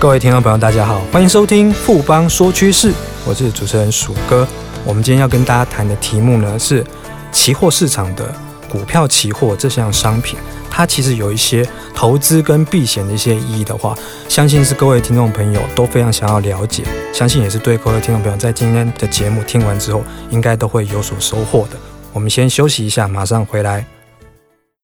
各位听众朋友，大家好，欢迎收听富邦说趋势，我是主持人鼠哥。我们今天要跟大家谈的题目呢是期货市场的股票期货这项商品，它其实有一些投资跟避险的一些意义的话，相信是各位听众朋友都非常想要了解，相信也是对各位听众朋友在今天的节目听完之后，应该都会有所收获的。我们先休息一下，马上回来。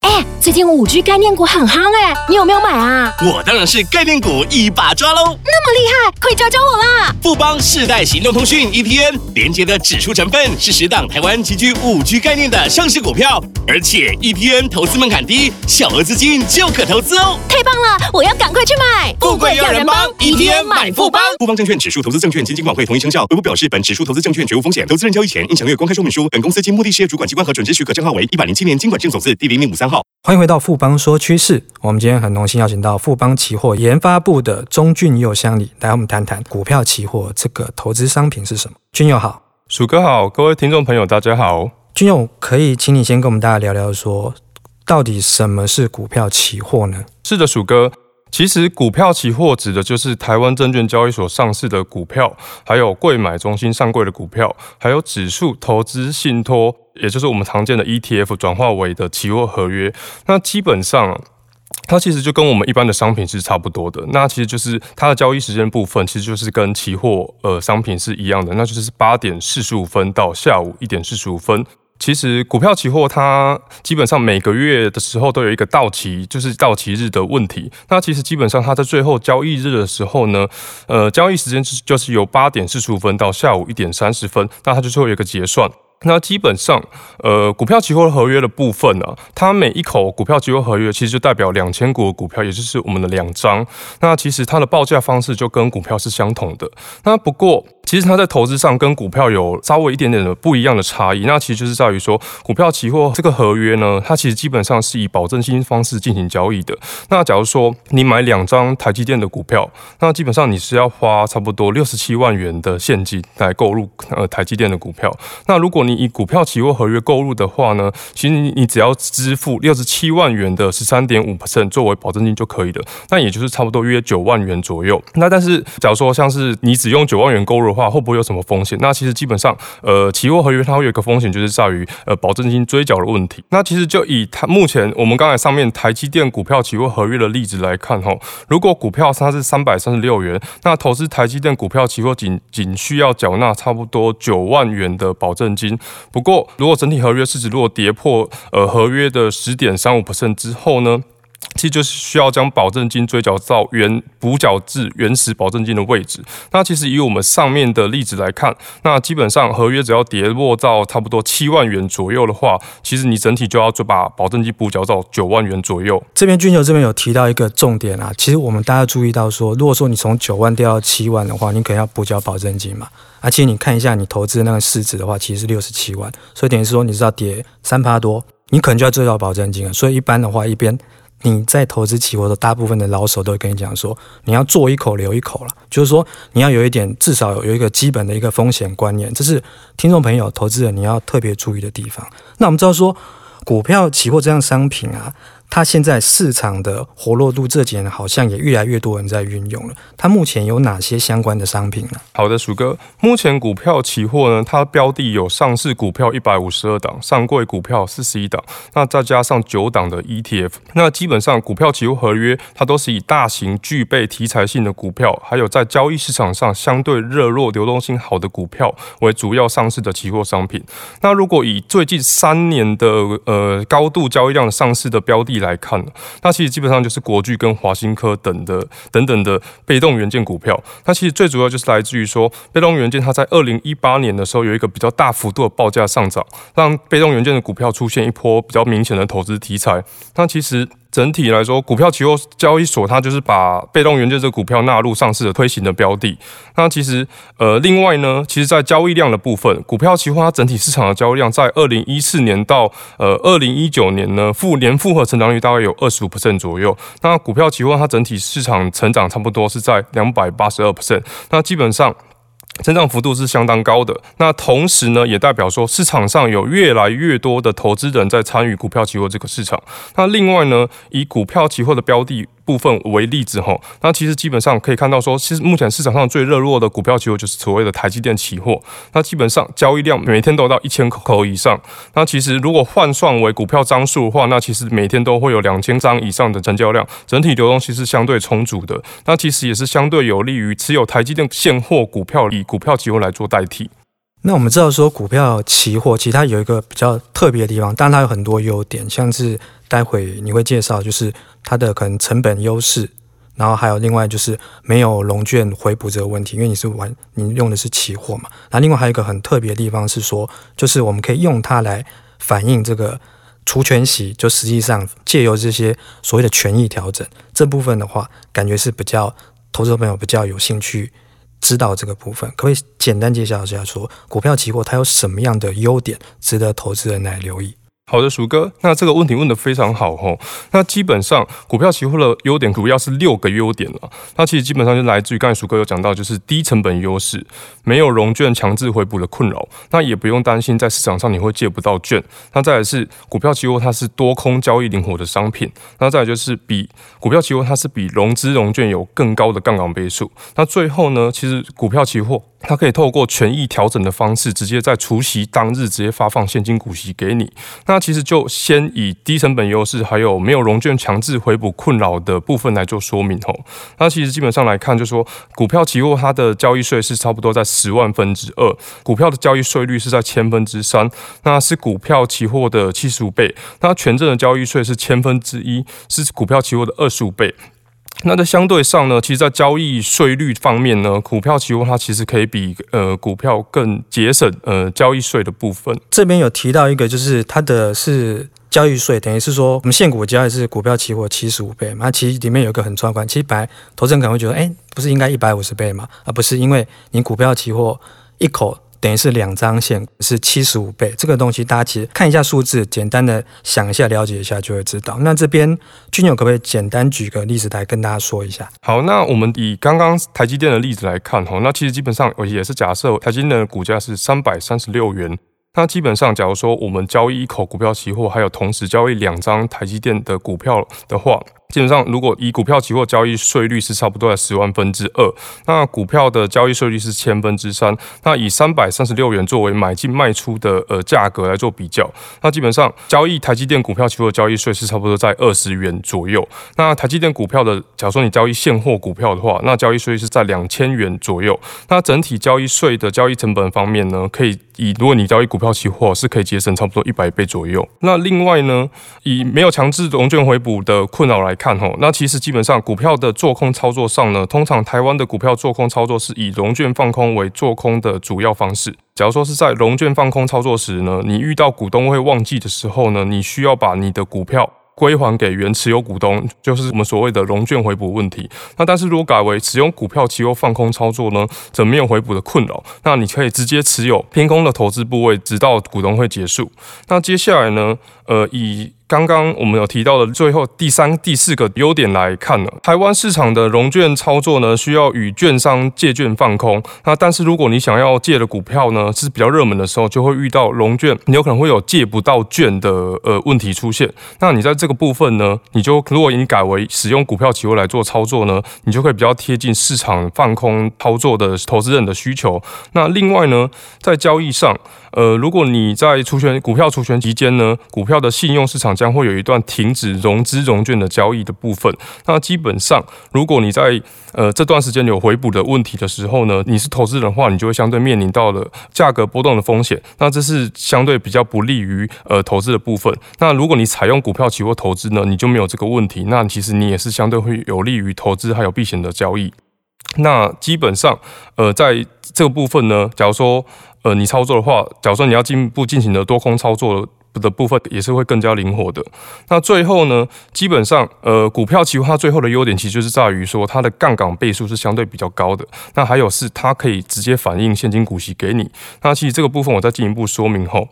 哎，最近五 G 概念股很夯哎，你有没有买啊？我当然是概念股一把抓喽！那么厉害，快教教我啦！富邦世代行动通讯 ETN 连接的指数成分是十档台湾极具五 G 概念的上市股票，而且 ETN 投资门槛低，小额资金就可投资哦！太棒了，我要赶快去买！富贵要人帮，ETN 买富邦。富邦证券指数投资证券经金管会同意生效。微博表示，本指数投资证券绝无风险，投资人交易前应详阅公开说明书。本公司经目的事业主管机关核准之许可证号为一百零七年金管证总字第零零五三号。欢迎回到富邦说趋势。我们今天很荣幸邀请到富邦期货研发部的钟俊佑乡里来，我们谈谈股票期货这个投资商品是什么。俊佑好，鼠哥好，各位听众朋友大家好。俊佑可以请你先跟我们大家聊聊说，到底什么是股票期货呢？是的，鼠哥。其实股票期货指的就是台湾证券交易所上市的股票，还有柜买中心上柜的股票，还有指数投资信托，也就是我们常见的 ETF 转化为的期货合约。那基本上，它其实就跟我们一般的商品是差不多的。那其实就是它的交易时间部分，其实就是跟期货呃商品是一样的，那就是八点四十五分到下午一点四十五分。其实股票期货它基本上每个月的时候都有一个到期，就是到期日的问题。那其实基本上它在最后交易日的时候呢，呃，交易时间就是由八点四十五分到下午一点三十分，那它就是会有一个结算。那基本上，呃，股票期货合约的部分呢、它每一口股票期货合约其实就代表两千股的股票，也就是我们的两张。那其实它的报价方式就跟股票是相同的。那不过，其实它在投资上跟股票有稍微一点点的不一样的差异。那其实就是在于说，股票期货这个合约呢，它其实基本上是以保证金方式进行交易的。那假如说你买两张台积电的股票，那基本上你是要花差不多六十七万元的现金来购入呃台积电的股票。那如果你以股票期货合约购入的话呢，其实你只要支付六十七万元的十三点五 percent 作为保证金就可以了，那也就是差不多约九万元左右。那但是假如说像是你只用九万元购入话，会不会有什么风险？那其实基本上，呃，期货合约它会有一个风险，就是在于呃保证金追缴的问题。那其实就以它目前我们刚才上面台积电股票期货合约的例子来看哈，如果股票它是三百三十六元，那投资台积电股票期货仅仅需要缴纳差不多九万元的保证金。不过，如果整体合约市值如果跌破呃合约的十点三五 percent 之后呢，其实就是需要将保证金追缴到原补缴至原始保证金的位置。那其实以我们上面的例子来看，那基本上合约只要跌落到差不多七万元左右的话，其实你整体就要就把保证金补缴到九万元左右。这边俊佑这边有提到一个重点啊，其实我们大家注意到说，如果说你从九万掉到七万的话，你可能要补缴保证金嘛。而且你看一下你投资的那个市值的话，其实是六十七万，所以等于是说你是要跌三趴多，你可能就要追缴保证金了。所以一般的话，一边。你在投资期货的大部分的老手都会跟你讲说，你要做一口留一口了，就是说你要有一点，至少有一个基本的一个风险观念，这是听众朋友、投资人你要特别注意的地方。那我们知道说，股票期货这样商品啊。它现在市场的活络度这几年好像也越来越多人在运用了。它目前有哪些相关的商品呢？好的，鼠哥，目前股票期货呢，它标的有上市股票一百五十二档，上柜股票四十一档，那再加上九档的 ETF。那基本上股票期货合约，它都是以大型具备题材性的股票，还有在交易市场上相对热络、流动性好的股票为主要上市的期货商品。那如果以最近三年的呃高度交易量上市的标的，来看，那其实基本上就是国巨跟华新科等的等等的被动元件股票。它其实最主要就是来自于说，被动元件它在二零一八年的时候有一个比较大幅度的报价上涨，让被动元件的股票出现一波比较明显的投资题材。那其实。整体来说，股票期货交易所它就是把被动元件这股票纳入上市的推行的标的。那其实，呃，另外呢，其实在交易量的部分，股票期货它整体市场的交易量在二零一四年到呃二零一九年呢，复年复合成长率大概有二十五 percent 左右。那股票期货它整体市场成长差不多是在两百八十二 percent。那基本上。增长幅度是相当高的，那同时呢，也代表说市场上有越来越多的投资人在参与股票期货这个市场。那另外呢，以股票期货的标的部分为例子哈，那其实基本上可以看到说，其实目前市场上最热络的股票期货就是所谓的台积电期货。那基本上交易量每天都到一千口以上。那其实如果换算为股票张数的话，那其实每天都会有两千张以上的成交量，整体流动性是相对充足的。那其实也是相对有利于持有台积电现货股票，以股票期货来做代替。那我们知道说，股票期货其实它有一个比较特别的地方，当然它有很多优点，像是待会你会介绍，就是它的可能成本优势，然后还有另外就是没有融券回补这个问题，因为你是玩你用的是期货嘛。那另外还有一个很特别的地方是说，就是我们可以用它来反映这个除权息，就实际上借由这些所谓的权益调整这部分的话，感觉是比较投资朋友比较有兴趣。知道这个部分，可不可以简单介绍一下说，说股票期货它有什么样的优点，值得投资人来留意？好的，鼠哥，那这个问题问得非常好吼。那基本上股票期货的优点主要是六个优点了。那其实基本上就来自于刚才鼠哥有讲到，就是低成本优势，没有融券强制回补的困扰，那也不用担心在市场上你会借不到券。那再来是股票期货它是多空交易灵活的商品。那再来就是比股票期货它是比融资融券有更高的杠杆倍数。那最后呢，其实股票期货。它可以透过权益调整的方式，直接在除息当日直接发放现金股息给你。那其实就先以低成本优势，还有没有融券强制回补困扰的部分来做说明吼。那其实基本上来看，就是说股票期货它的交易税是差不多在十万分之二，股票的交易税率是在千分之三，那是股票期货的七十五倍。那权证的交易税是千分之一，是股票期货的二十五倍。那在相对上呢，其实，在交易税率方面呢，股票期货它其实可以比呃股票更节省呃交易税的部分。这边有提到一个，就是它的是交易税，等于是说我们现股交易是股票期货七十五倍嘛，其实里面有一个很壮观，其实本来投资人可能会觉得，哎，不是应该一百五十倍嘛？而不是因为你股票期货一口。等于是两张线是七十五倍，这个东西大家其实看一下数字，简单的想一下，了解一下就会知道。那这边君友可不可以简单举个例子来跟大家说一下？好，那我们以刚刚台积电的例子来看哈，那其实基本上也是假设台积电的股价是三百三十六元。那基本上，假如说我们交易一口股票期货，还有同时交易两张台积电的股票的话，基本上如果以股票期货交易税率是差不多在十万分之二，那股票的交易税率是千分之三，那以三百三十六元作为买进卖出的呃价格来做比较，那基本上交易台积电股票期货交易税是差不多在二十元左右。那台积电股票的，假如说你交易现货股票的话，那交易税是在两千元左右。那整体交易税的交易成本方面呢，可以以如果你交易股票期货是可以节省差不多一百倍左右。那另外呢，以没有强制融券回补的困扰来看吼，那其实基本上股票的做空操作上呢，通常台湾的股票做空操作是以融券放空为做空的主要方式。假如说是在融券放空操作时呢，你遇到股东会忘记的时候呢，你需要把你的股票。归还给原持有股东，就是我们所谓的融券回补问题。那但是如果改为使用股票期货放空操作呢，则没有回补的困扰。那你可以直接持有偏空的投资部位，直到股东会结束。那接下来呢，呃，以刚刚我们有提到的最后第三、第四个优点来看呢，台湾市场的融券操作呢，需要与券商借券放空。那但是如果你想要借的股票呢，是比较热门的时候，就会遇到融券，你有可能会有借不到券的呃问题出现。那你在这个部分呢，你就如果你改为使用股票期货来做操作呢，你就会比较贴近市场放空操作的投资人的需求。那另外呢，在交易上，呃，如果你在除权股票除权期间呢，股票的信用市场将会有一段停止融资融券的交易的部分。那基本上，如果你在呃这段时间有回补的问题的时候呢，你是投资人的话，你就会相对面临到了价格波动的风险。那这是相对比较不利于呃投资的部分。那如果你采用股票期货投资呢，你就没有这个问题。那其实你也是相对会有利于投资还有避险的交易。那基本上，呃，在这个部分呢，假如说呃你操作的话，假如说你要进一步进行的多空操作。的部分也是会更加灵活的。那最后呢，基本上，呃，股票期货它最后的优点其实就是在于说它的杠杆倍数是相对比较高的。那还有是它可以直接反映现金股息给你。那其实这个部分我再进一步说明后，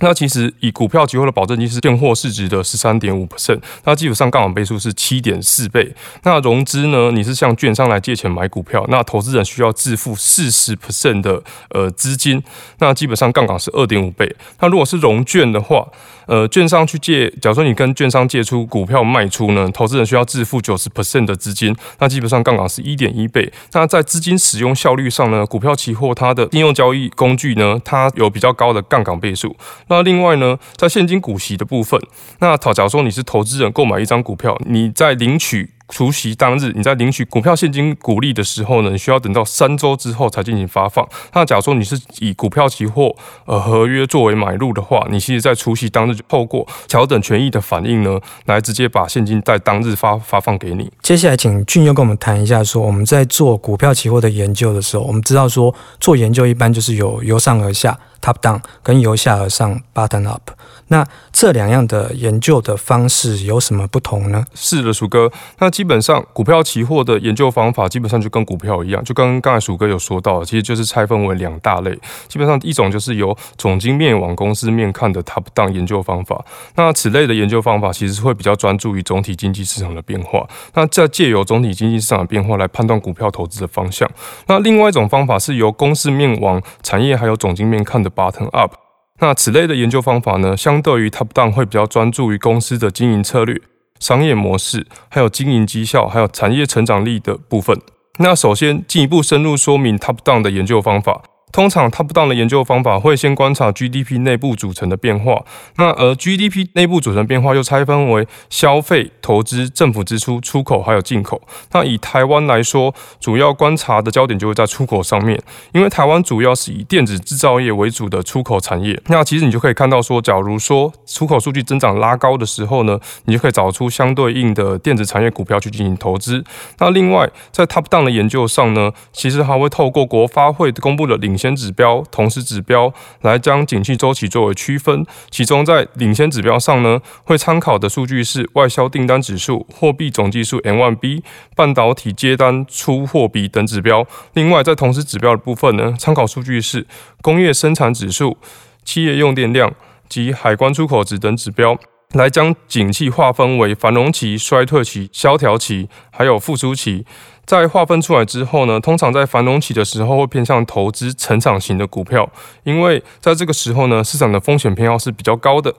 那其实以股票期货的保证金是现货市值的十三点五 percent，那基本上杠杆倍数是七点四倍。那融资呢？你是向券商来借钱买股票，那投资人需要自付四十 percent 的呃资金，那基本上杠杆是二点五倍。那如果是融券的话，呃，券商去借，假如说你跟券商借出股票卖出呢，投资人需要自付九十 percent 的资金，那基本上杠杆是一点一倍。那在资金使用效率上呢，股票期货它的应用交易工具呢，它有比较高的杠杆倍数。那另外呢，在现金股息的部分，那假如说你是投资人购买一张股票，你在领取除息当日，你在领取股票现金股利的时候呢，你需要等到三周之后才进行发放。那假如说你是以股票期货呃合约作为买入的话，你其实在除息当日就透过调整权益的反应呢，来直接把现金在当日发发放给你。接下来请俊佑跟我们谈一下，说我们在做股票期货的研究的时候，我们知道说做研究一般就是有由上而下。Top down 跟由下而上 bottom up，那这两样的研究的方式有什么不同呢？是的，鼠哥。那基本上股票期货的研究方法基本上就跟股票一样，就跟刚才鼠哥有说到，其实就是拆分为两大类。基本上一种就是由总经面往公司面看的 top down 研究方法。那此类的研究方法其实会比较专注于总体经济市场的变化。那再借由总体经济市场的变化来判断股票投资的方向。那另外一种方法是由公司面往产业还有总经面看的。Bottom up，那此类的研究方法呢，相对于 Top down 会比较专注于公司的经营策略、商业模式，还有经营绩效，还有产业成长力的部分。那首先进一步深入说明 Top down 的研究方法。通常 top down 的研究方法会先观察 GDP 内部组成的变化，那而 GDP 内部组成变化又拆分为消费、投资、政府支出、出口还有进口。那以台湾来说，主要观察的焦点就会在出口上面，因为台湾主要是以电子制造业为主的出口产业。那其实你就可以看到说，假如说出口数据增长拉高的时候呢，你就可以找出相对应的电子产业股票去进行投资。那另外在 top down 的研究上呢，其实还会透过国发会公布的领先指标、同时指标来将景气周期作为区分，其中在领先指标上呢，会参考的数据是外销订单指数、货币总计数 M1B、半导体接单出货比等指标。另外，在同时指标的部分呢，参考数据是工业生产指数、企业用电量及海关出口值等指标，来将景气划分为繁荣期、衰退期、萧条期，还有复苏期。在划分出来之后呢，通常在繁荣期的时候会偏向投资成长型的股票，因为在这个时候呢，市场的风险偏好是比较高的，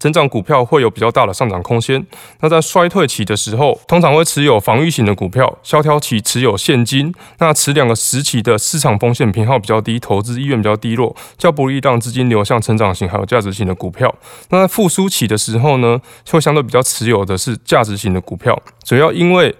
成长股票会有比较大的上涨空间。那在衰退期的时候，通常会持有防御型的股票，萧条期持有现金。那此两个时期的市场风险偏好比较低，投资意愿比较低落，较不利让资金流向成长型还有价值型的股票。那在复苏期的时候呢，会相对比较持有的是价值型的股票，主要因为。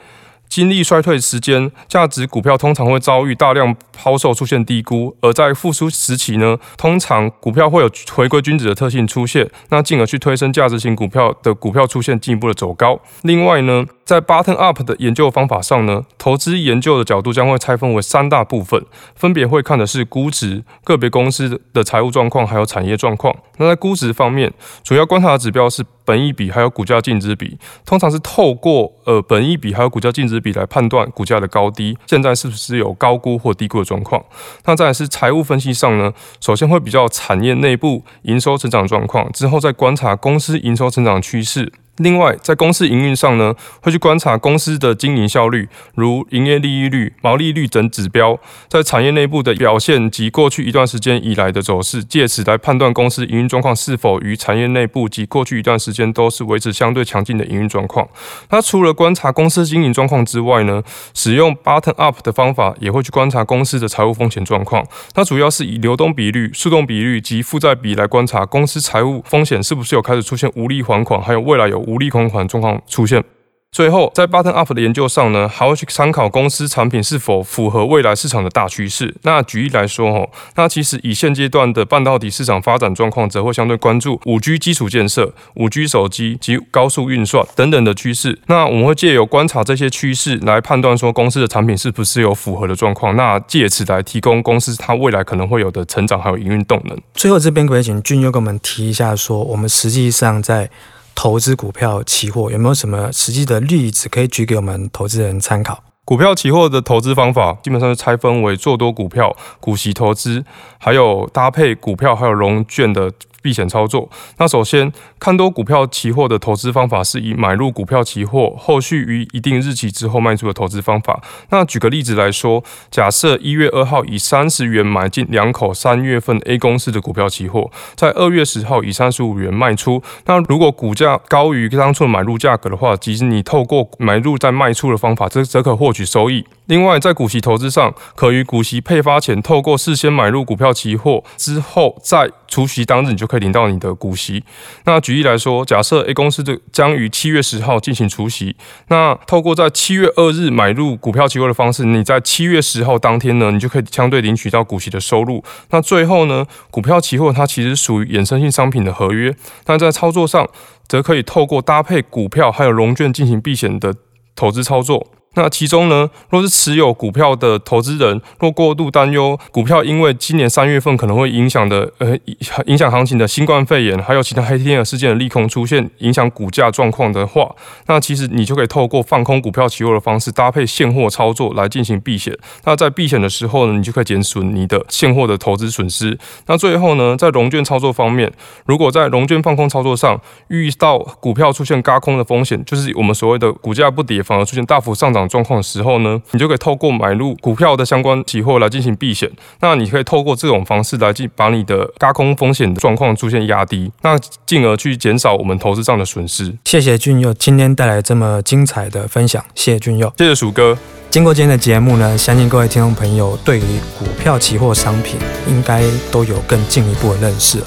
经历衰退时间，价值股票通常会遭遇大量抛售，出现低估；而在复苏时期呢，通常股票会有回归均值的特性出现，那进而去推升价值型股票的股票出现进一步的走高。另外呢，在 Button up 的研究方法上呢，投资研究的角度将会拆分为三大部分，分别会看的是估值、个别公司的财务状况，还有产业状况。那在估值方面，主要观察的指标是本益比还有股价净值比，通常是透过呃本益比还有股价净值比来判断股价的高低，现在是不是有高估或低估的状况。那再是财务分析上呢，首先会比较产业内部营收成长状况，之后再观察公司营收成长趋势。另外，在公司营运上呢，会去观察公司的经营效率，如营业利益率、毛利率等指标，在产业内部的表现及过去一段时间以来的走势，借此来判断公司营运状况是否与产业内部及过去一段时间都是维持相对强劲的营运状况。那除了观察公司经营状况之外呢，使用 Button up 的方法，也会去观察公司的财务风险状况。它主要是以流动比率、速动比率及负债比来观察公司财务风险是不是有开始出现无力还款，还有未来有。无力还款状况出现，最后在 Button up 的研究上呢，还会去参考公司产品是否符合未来市场的大趋势。那举例来说，哦，那其实以现阶段的半导体市场发展状况，则会相对关注五 G 基础建设、五 G 手机及高速运算等等的趋势。那我们会借由观察这些趋势来判断说公司的产品是不是有符合的状况，那借此来提供公司它未来可能会有的成长还有营运动能。最后这边可不可以请俊又跟我们提一下，说我们实际上在投资股票期货有没有什么实际的例子可以举给我们投资人参考？股票期货的投资方法基本上是拆分为做多股票、股息投资，还有搭配股票还有融券的避险操作。那首先看多股票期货的投资方法是以买入股票期货，后续于一定日期之后卖出的投资方法。那举个例子来说，假设一月二号以三十元买进两口三月份 A 公司的股票期货，在二月十号以三十五元卖出。那如果股价高于当初的买入价格的话，即使你透过买入再卖出的方法，这则可获取收益。另外，在股息投资上，可于股息配发前，透过事先买入股票期货之后，在除息当日，你就可以领到你的股息。那举例来说，假设 A 公司的将于七月十号进行除息，那透过在七月二日买入股票期货的方式，你在七月十号当天呢，你就可以相对领取到股息的收入。那最后呢，股票期货它其实属于衍生性商品的合约，但在操作上，则可以透过搭配股票还有融券进行避险的投资操作。那其中呢，若是持有股票的投资人，若过度担忧股票因为今年三月份可能会影响的，呃，影响行情的新冠肺炎，还有其他黑天鹅事件的利空出现，影响股价状况的话，那其实你就可以透过放空股票期货的方式，搭配现货操作来进行避险。那在避险的时候呢，你就可以减损你的现货的投资损失。那最后呢，在融券操作方面，如果在融券放空操作上遇到股票出现轧空的风险，就是我们所谓的股价不跌反而出现大幅上涨状况的时候呢，你就可以透过买入股票的相关期货来进行避险。那你可以透过这种方式来进把你的高空风险的状况出现压低，那进而去减少我们投资上的损失。谢谢俊佑今天带来这么精彩的分享，谢谢俊佑，谢谢鼠哥。经过今天的节目呢，相信各位听众朋友对于股票期货商品应该都有更进一步的认识了。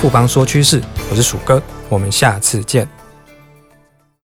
富邦说趋势，我是鼠哥，我们下次见。